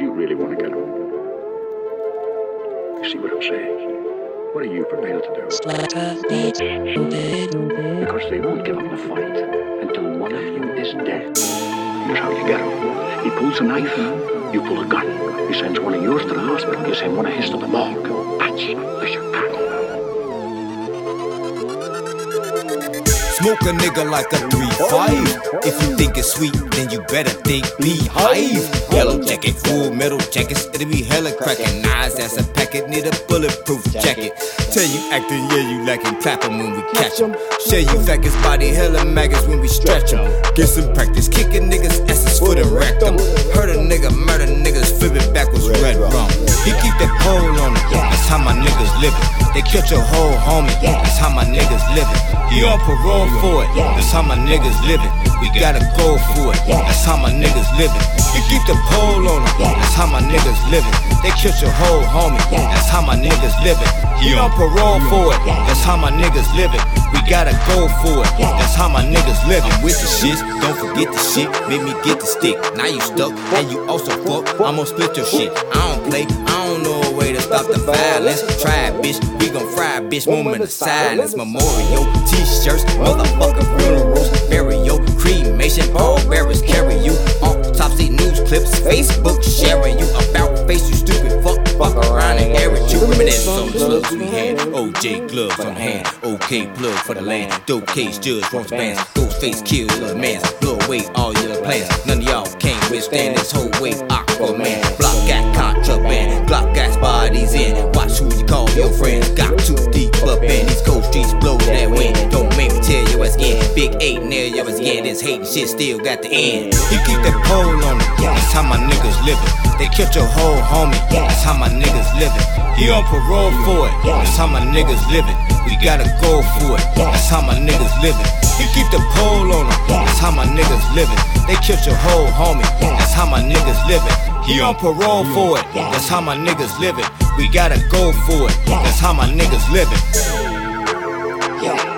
You really want to get home? You see what I'm saying? What are you prepared to do? Because they won't give up the fight until one of you is dead. Here's how you get him. He pulls a knife, you pull a gun. He sends one of yours to the hospital, you send one of his to the morgue. That's the Chicago. Smoke a nigga like a 3-5. If you think it's sweet, then you better think beehive. Yellow jacket, full metal jackets, it'll be hella cracking. Eyes as a packet, need a bulletproof jacket. Tell you acting, yeah, you lacking, clap when we catch catch 'em. Show you faggots, body hella maggots when we stretch stretch 'em. Get some practice, kicking niggas' asses for the rectum. Hurt a nigga, murder niggas, flipping backwards, red rum. He keep that pole on him, that's how my niggas living. They catch a whole homie, that's how my niggas living. He on parole for it, that's how my niggas living. We gotta go for it, that's how my niggas living. You keep the pole on him, that's how my niggas living. They kill your whole homie, that's how my niggas living. He on parole for it, that's how my niggas living. We gotta go for it, that's how my niggas living. I'm with the shits, don't forget the shit, make me get the stick. Now you stuck, and you also fuck, I'm gonna split your shit. I don't play, I don't know a way to stop the violence. Try it, bitch, we gon' fry, it, bitch, moment of silence. Memorial, t-shirts, motherfucking funerals, burial, cremation, pallbearers carry Facebook sharing you about face, you stupid fuck. Fuck around and air it. You reminisce on the slugs we had. OJ gloves on hand, OK plug for the land. Dope case judge wants bands. Ghost face kill little mans. Blow away all your plans. None of y'all can't withstand this whole wave. Aquaman, block got contraband. Glock got bodies in. Watch who you call your friends. Got too deep up in these This hating shit still got the end. He keep that pole on it. That's how my niggas living. They killed your whole homie. That's how my niggas living. He on parole for it. That's how my niggas living. We gotta go for it. That's how my niggas living. You keep the pole on him. That's how my niggas living. They killed your whole homie. That's how my niggas living. He on parole for it. That's how my niggas living. We gotta go for it. That's how my niggas living. Yeah.